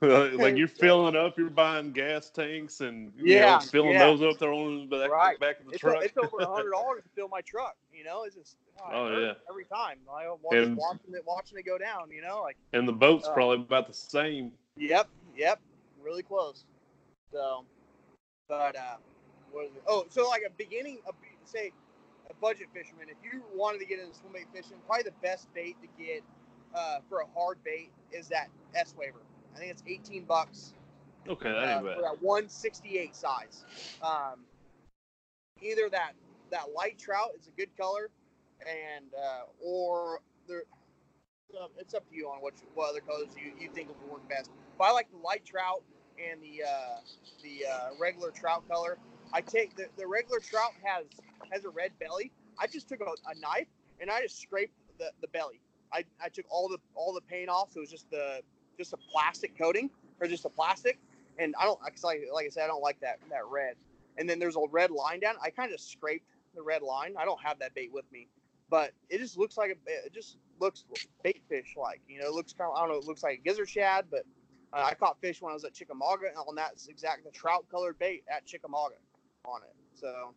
but like you're filling up, you're buying gas tanks and you Yeah, know, filling yeah. those up there on the back, Right. back of the it's, truck. it's over a hundred dollars to fill my truck. You know, it's just oh, Oh, yeah. every time. I was watching it, watching it go down. You know, like and the boat's Oh. probably about the same. yep, yep, really close. So, but uh, what is it? Oh, so like a beginning, a, say, a budget fisherman. If you wanted to get into swim bait fishing, probably the best bait to get uh, for a hard bait is that S waver. I think it's eighteen bucks. Okay, that uh, for that 168 size. Um, either that that light trout is a good color, and uh, or there, uh, it's up to you on what what other colors you, you think will work best. But I like the light trout and the uh, the uh, regular trout color. I take the, the regular trout has has a red belly. I just took a, a knife and I just scraped the, the belly. I, I took all the all the paint off, so it was just the just a plastic coating or just a plastic. And I don't, cause like, like I said, I don't like that that red. And then there's a red line down. I kind of scraped the red line. I don't have that bait with me, but it just looks like a, it just looks bait fish like. You know, it looks kind of, I don't know, it looks like a gizzard shad, but uh, I caught fish when I was at Chickamauga on that exact the trout colored bait at Chickamauga on it. So,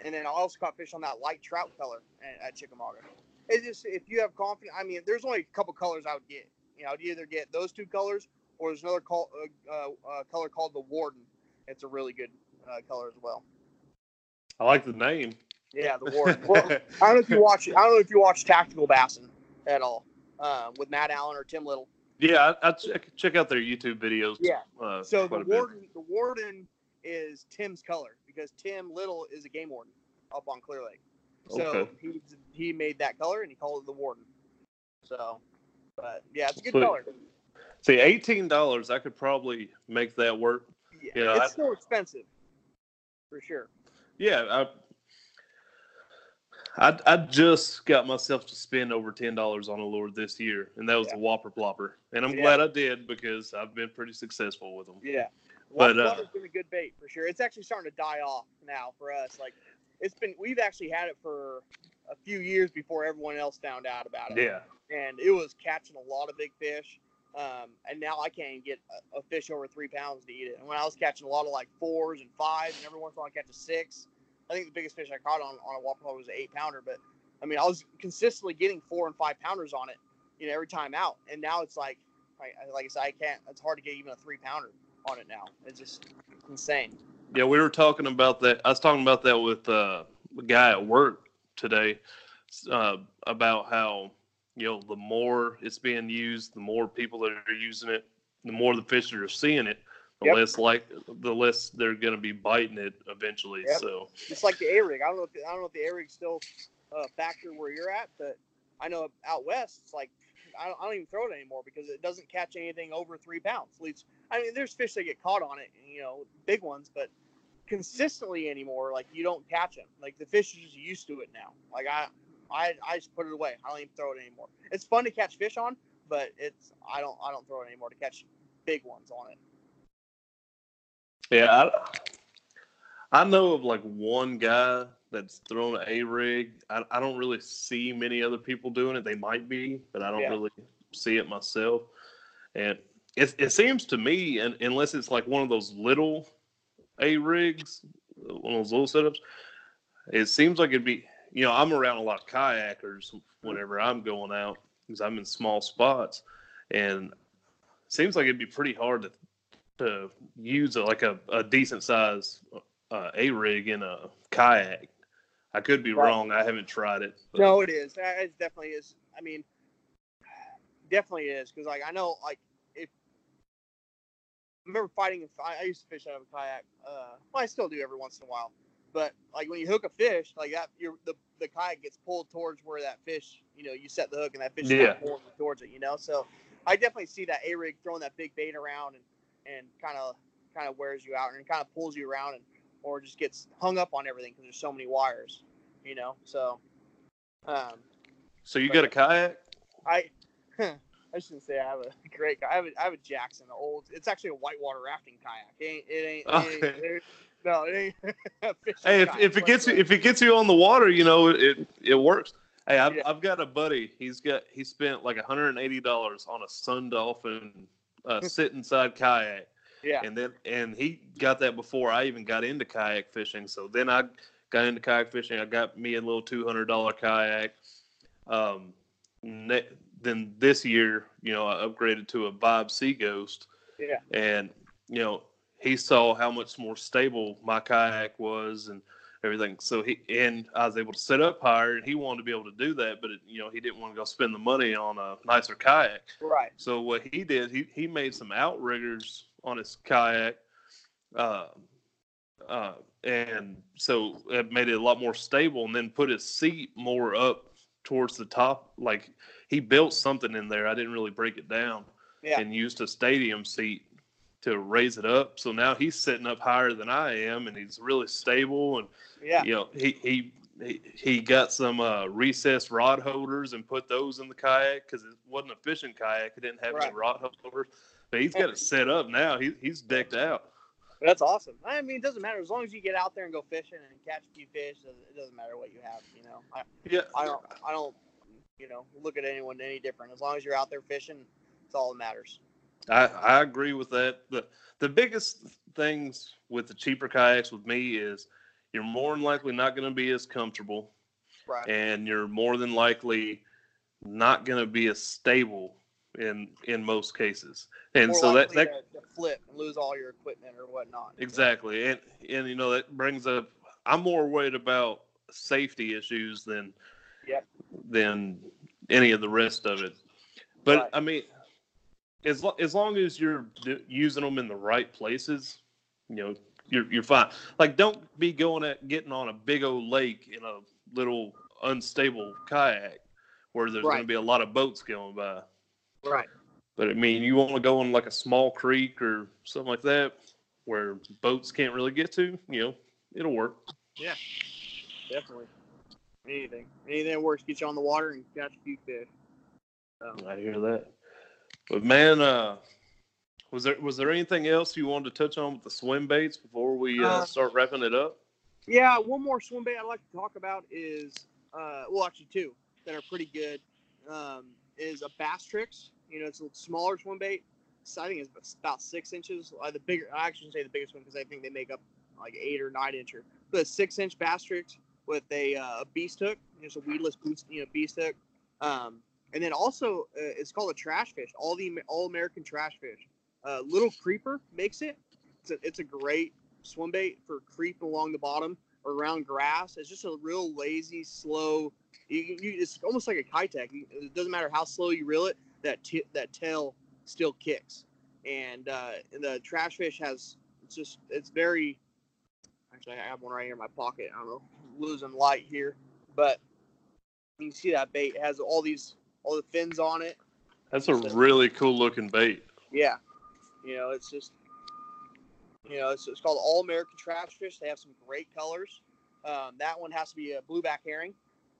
and then I also caught fish on that light trout color at, Chickamauga. It's just if you have confidence. I mean, there's only a couple colors I would get. You know, I'd either get those two colors or there's another call, uh, uh, uh, color called the Warden. It's a really good uh, color as well. I like the name. Yeah, the Warden. well, I don't know if you watch. I don't know if you watch Tactical Bassin at all uh, with Matt Allen or Tim Little. yeah, I, I check check out their YouTube videos. Yeah. Uh, So the quite a bit. Warden, the Warden is Tim's color because Tim Little is a game warden up on Clear Lake. So Okay. he he made that color and he called it the Warden. So, but yeah, it's a good Sweet. color. See, eighteen dollars, I could probably make that work. Yeah, Yeah, it's I- still expensive for sure. Yeah, I, I, I just got myself to spend over ten dollars on a lure this year, and that was Yeah. the Whopper Plopper, and I'm Yeah. glad I did because I've been pretty successful with them. Yeah. But, But, uh, has been a good bait for sure. It's actually starting to die off now for us. Like it's been we've actually had it for a few years before everyone else found out about it. Yeah, And it was catching a lot of big fish. Um, and now I can't even get a, a, fish over three pounds to eat it. And when I was catching a lot of like fours and fives, and every once in a while I catch a six. I think the biggest fish I caught on on a whopper was an eight pounder. But I mean, I was consistently getting four and five pounders on it, you know, every time out. And now it's like, like, like I said, I can't. It's hard to get even a three pounder on it now. It's just insane. Yeah, we were talking about that. I was talking about that with uh, a guy at work today uh, about how you know the more it's being used, the more people that are using it, the more the fish are seeing it, the yep. less like the less they're going to be biting it eventually. Yep. So it's like the A rig. I don't know. If the, I don't know if the A rig's still a factor where you're at, but I know out west it's like I don't, I don't even throw it anymore because it doesn't catch anything over three pounds. At least I mean, there's fish that get caught on it, you know, big ones, but consistently anymore, like you don't catch them. Like the fish are just used to it now. Like I, I, I just put it away. I don't even throw it anymore. It's fun to catch fish on, but it's I don't I don't throw it anymore to catch big ones on it. Yeah, I, I know of like one guy that's thrown A rig. I, I don't really see many other people doing it. They might be, but I don't yeah. really see it myself. And it, it seems to me, and unless it's like one of those little A rigs, one of those little setups, it seems like it'd be you know, I'm around a lot of kayakers whenever I'm going out because I'm in small spots, and it seems like it'd be pretty hard to to use a, like a, a decent size uh, a rig in a kayak. I could be right. wrong. I haven't tried it. But. No, it is. It definitely is. I mean, definitely is because like I know like remember fighting. I used to fish out of a kayak. Uh, well, I still do every once in a while. But like when you hook a fish, like that, you're, the the kayak gets pulled towards where that fish, you know, you set the hook and that fish yeah. pulling towards it, you know. So I definitely see that A rig throwing that big bait around and and kind of kind of wears you out and kind of pulls you around and or just gets hung up on everything because there's so many wires, you know. So. Um, so you got a kayak? I. I shouldn't say I have a great. I have a, I have a Jackson, old. It's actually a whitewater rafting kayak. It ain't. It ain't. It ain't no, it ain't. hey, if, if it gets you, if it gets you on the water, you know it it works. Hey, I've, yeah. I've got a buddy. He's got he spent like $180 on a Sun Dolphin uh, sit inside kayak. Yeah. And then and he got that before I even got into kayak fishing. So then I got into kayak fishing. I got me a little two hundred dollar kayak. Um, ne- then this year, you know, I upgraded to a Bob Sea Ghost. Yeah. And you know, he saw how much more stable my kayak was and everything. So he and I was able to set up higher, and he wanted to be able to do that, but it, you know he didn't want to go spend the money on a nicer kayak. Right. So what he did, he he made some outriggers on his kayak, uh, uh, and so it made it a lot more stable, and then put his seat more up towards the top. Like he built something in there. I didn't really break it down. Yeah. And used a stadium seat to raise it up. So now he's sitting up higher than I am, and he's really stable. And yeah, you know, he he he, he got some uh, recessed rod holders and put those in the kayak because it wasn't a fishing kayak. It didn't have right. any rod holders, but he's got it set up now. He, he's decked out. That's awesome. I mean, it doesn't matter as long as you get out there and go fishing and catch a few fish. It doesn't matter what you have. You know. I, yeah. I don't. I don't. You know, look at anyone any different. As long as you're out there fishing, it's all that matters. I, I agree with that. The the biggest things with the cheaper kayaks with me is you're more than likely not going to be as comfortable, right. and you're more than likely not going to be as stable in in most cases. And more so that that to, to flip and lose all your equipment or whatnot. Exactly, and and you know that brings up. I'm more worried about safety issues than yep. Than any of the rest of it. But right. I mean, as lo- as long as you're d- using them in the right places, you know, you're you're fine. Like, don't be going at getting on a big old lake in a little unstable kayak where there's right. going to be a lot of boats going by. Right. But I mean, you want to go on like a small creek or something like that where boats can't really get to. You know, it'll work. Yeah, definitely. Anything, anything that works, get you on the water and catch a few fish. So. I hear that. But man, uh, was there was there anything else you wanted to touch on with the swim baits before we uh, uh, start wrapping it up? Yeah, one more swim bait I'd like to talk about is uh, well, actually two that are pretty good. Um, is a BassTrix. You know, it's a smaller swim bait. So I think it's about six inches. Uh, the bigger, I actually say the biggest one because I think they make up like eight or nine incher. But a six inch BassTrix with a, uh, beast hook, just a weedless you know, beast hook. Um, and then also, uh, it's called a trash fish, all the all American trash fish. Uh, Little Creeper makes it. It's a, it's a great swim bait for creeping along the bottom or around grass. It's just a real lazy, slow. You, you, it's almost like a Keitech. It doesn't matter how slow you reel it, that t- that tail still kicks. And uh, the trash fish has it's just it's very. Actually, I have one right here in my pocket. I don't know, losing light here, but you can see that bait it has all these all the fins on it. That's a really cool looking bait. Yeah, you know, it's just you know, it's, it's called All American Trash Fish. They have some great colors. Um, that one has to be a blueback herring,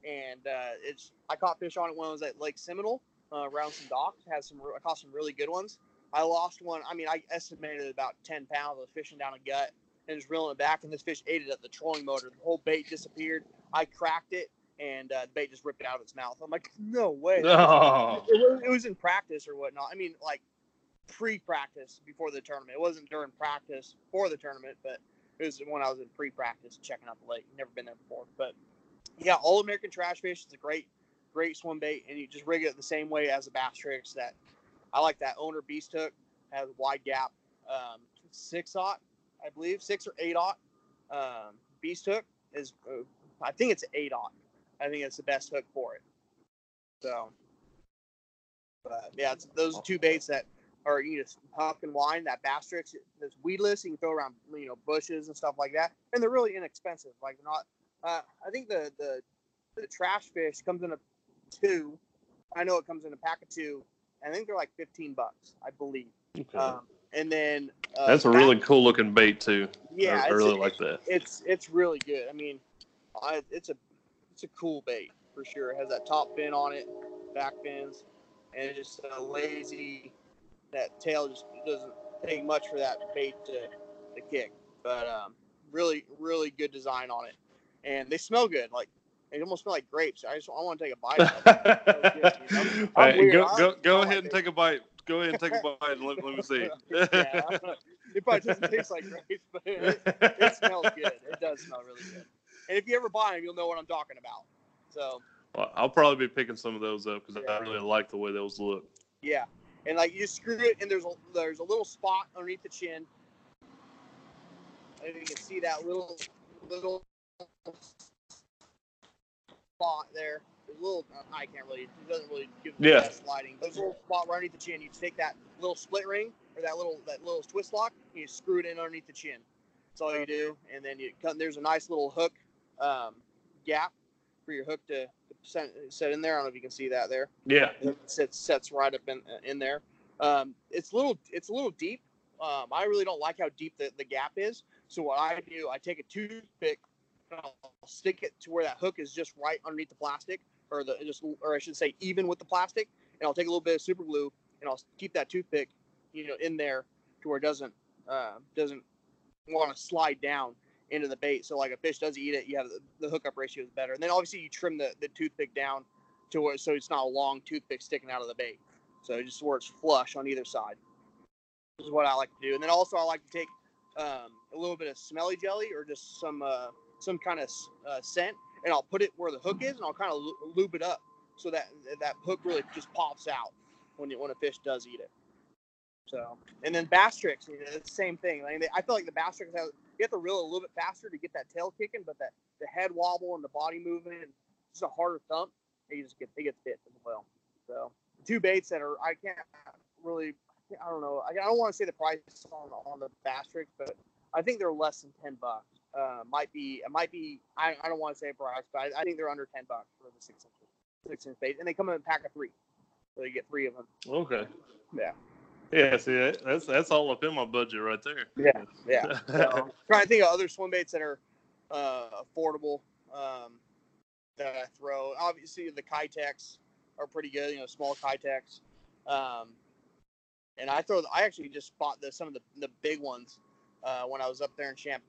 and uh, it's I caught fish on it when I was at Lake Seminole uh, around some docks. Had some I caught some really good ones. I lost one. I mean, I estimated about ten pounds. I was fishing down a gut and just reeling it back, and this fish ate it at the trolling motor. The whole bait disappeared. I cracked it, and uh, the bait just ripped it out of its mouth. I'm like, no way. Oh. It, was, it was in practice or whatnot. I mean, like pre-practice before the tournament. It wasn't during practice for the tournament, but it was when I was in pre-practice checking out the lake. Never been there before, but yeah, All American Trash Fish is a great, great swim bait, and you just rig it the same way as a BassTrix. That I like that owner beast hook has a wide gap, um, six aught, I believe, six or eight aught. Um, beast hook is, uh, I think it's eight aught. I think it's the best hook for it. So, but yeah, it's those two baits that are you just huck and wind that BassTrix that's weedless. You can throw around you know bushes and stuff like that, and they're really inexpensive. Like they're not. Uh, I think the the the trash fish comes in a two. I know it comes in a pack of two. I think they're like fifteen bucks, I believe. Okay. Um, and then uh, That's a really cool looking bait too. yeah. I, really like that. It's it's really good. I mean, I, it's a it's a cool bait for sure. It has that top fin on it, back fins, and it's just a lazy. That tail just doesn't take much for that bait to, to kick. But um, really, really good design on it, and they smell good. Like they almost smell like grapes. I just I want to take a bite. of it. Right, go go go ahead and take a bite. Go ahead and take a bite and let, let me see. yeah, it probably doesn't taste like grapes, but it, it smells good. It does smell really good. And if you ever buy them, you'll know what I'm talking about. So Well, I'll probably be picking some of those up because Yeah. I really like the way those look. yeah, and like you screw it, and there's a there's a little spot underneath the chin. And you can see that little little spot there. Little I can't really it doesn't really give the Yeah. best lighting. There's a little spot right underneath the chin. You take that little split ring or that little that little twist lock, and you screw it in underneath the chin. That's all you do, and then you cut. There's a nice little hook um, gap for your hook to, set, set in there. I don't know if you can see that there. Yeah. It sits sets right up in in there. Um, it's a little it's a little deep. Um, I really don't like how deep the, the gap is. So what I do, I take a toothpick, and I'll stick it to where that hook is just right underneath the plastic, or the just or I should say even with the plastic, and I'll take a little bit of super glue and I'll keep that toothpick, you know, in there to where it doesn't uh, doesn't want to slide down into the bait. So like a fish does eat it, you have the, the hookup ratio is better. And then obviously you trim the, the toothpick down to where so it's not a long toothpick sticking out of the bait. So just where it's flush on either side. This is what I like to do. And then also I like to take um, a little bit of smelly jelly or just some uh, some kind of uh, scent, and I'll put it where the hook is, and I'll kind of lube it up so that that hook really just pops out when you, when a fish does eat it. So, and then BassTrix, you know, it's the same thing. I, feel like the BassTrix have you have to reel a little bit faster to get that tail kicking, but that the head wobble and the body movement and just a harder thump, you just get it gets bit as well. So two baits that are I can't really I don't know I, I don't want to say the price on on the BassTrix, but I think they're less than ten bucks. Uh, might be it might be I, I don't want to say a price, but I, I think they're under ten bucks for the six inch six inch bait, and they come in a pack of three, so you get three of them. Okay. Yeah. Yeah. See, that- that's that's all up in my budget right there. Yeah, yeah. So, trying to think of other swim baits that are uh, affordable um, that I throw. Obviously, the Keitechs are pretty good. You know, small Keitechs. Um, and I throw. I actually just bought the some of the, the big ones uh, when I was up there in Champ.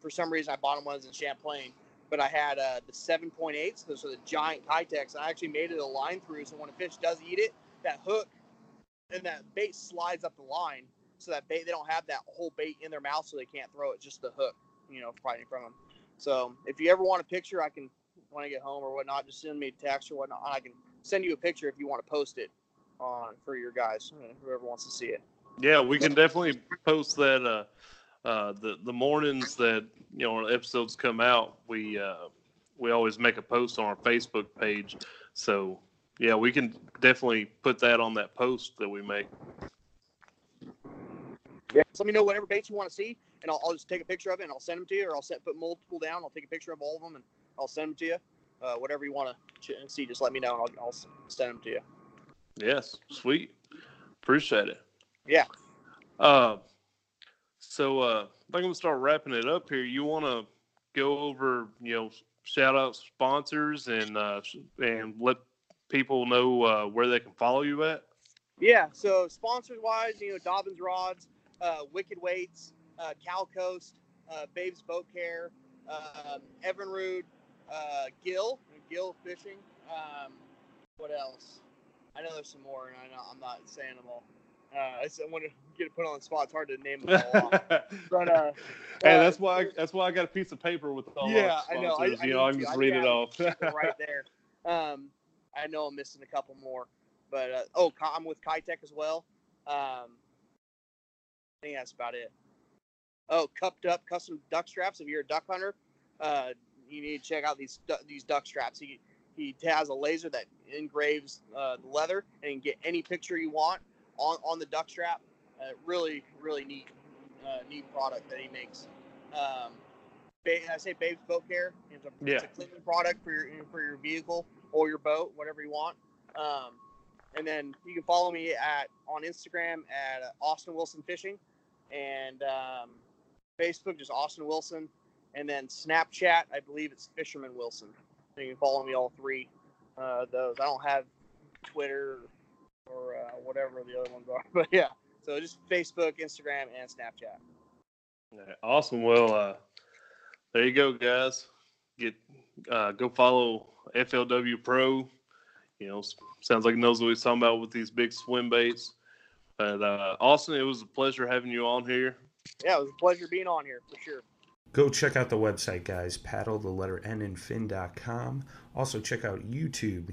For some reason, I bought them ones in Champlain. But I had uh, the 7.8s, those are the giant Keitechs. I actually made it a line through, so when a fish does eat it, that hook and that bait slides up the line, so that bait they don't have that whole bait in their mouth, so they can't throw it, just the hook, you know, fighting from them. So if you ever want a picture, I can when I get home or whatnot, just send me a text or whatnot. I can send you a picture if you want to post it on for your guys, whoever wants to see it. Yeah, we can definitely post that. Uh, uh, the the mornings that you know episodes come out, we uh, we always make a post on our Facebook page. So yeah, we can definitely put that on that post that we make. Yeah. Let me know whatever baits you want to see, and I'll, I'll just take a picture of it and I'll send them to you, or I'll set put multiple down. I'll take a picture of all of them and I'll send them to you. Uh, whatever you want to see, just let me know and I'll, I'll send them to you. Yes, sweet. Appreciate it. Yeah. Uh, so uh, I think I'm gonna start wrapping it up here. You want to go over, you know, shout out sponsors and uh, and let people know uh, where they can follow you at? Yeah. So sponsors wise, you know, Dobbins Rods, uh, Wicked Weights, uh, Cal Coast, uh, Babes Boat Care, um, Evinrude, uh, Gill, Gill Fishing. Um, what else? I know there's some more, and I know I'm not saying them all. Uh, I want to get it put on the spot. It's hard to name them all. but uh, hey, that's why I, that's why I got a piece of paper with all yeah, I know. I, you know, I can just read it off right there. Um, I know I'm missing a couple more, but uh, oh, I'm with Keitech as well. Um, I think that's about it. Oh, cupped up custom duck straps. If you're a duck hunter, uh, you need to check out these these duck straps. He he has a laser that engraves uh, the leather and you can get any picture you want on, on the duck strap. Uh, really, really neat, uh, neat product that he makes. Um, I say Babe's Boat Care. It's a, yeah. it's a cleaning product for your for your vehicle or your boat, whatever you want. Um, and then you can follow me at on Instagram at uh, Austin Wilson Fishing, and um, Facebook just Austin Wilson, and then Snapchat I believe it's Fisherman Wilson. So you can follow me all three uh, those. I don't have Twitter or uh, whatever the other ones are, but yeah. So just Facebook, Instagram, and Snapchat. Yeah, awesome. Well, uh, there you go, guys. Get uh, go follow FLW Pro. You know, sounds like he knows what he's talking about with these big swim baits. But uh, Austin, it was a pleasure having you on here. Yeah, it was a pleasure being on here for sure. Go check out the website, guys. Paddle the letter N and fin.com. Also check out YouTube,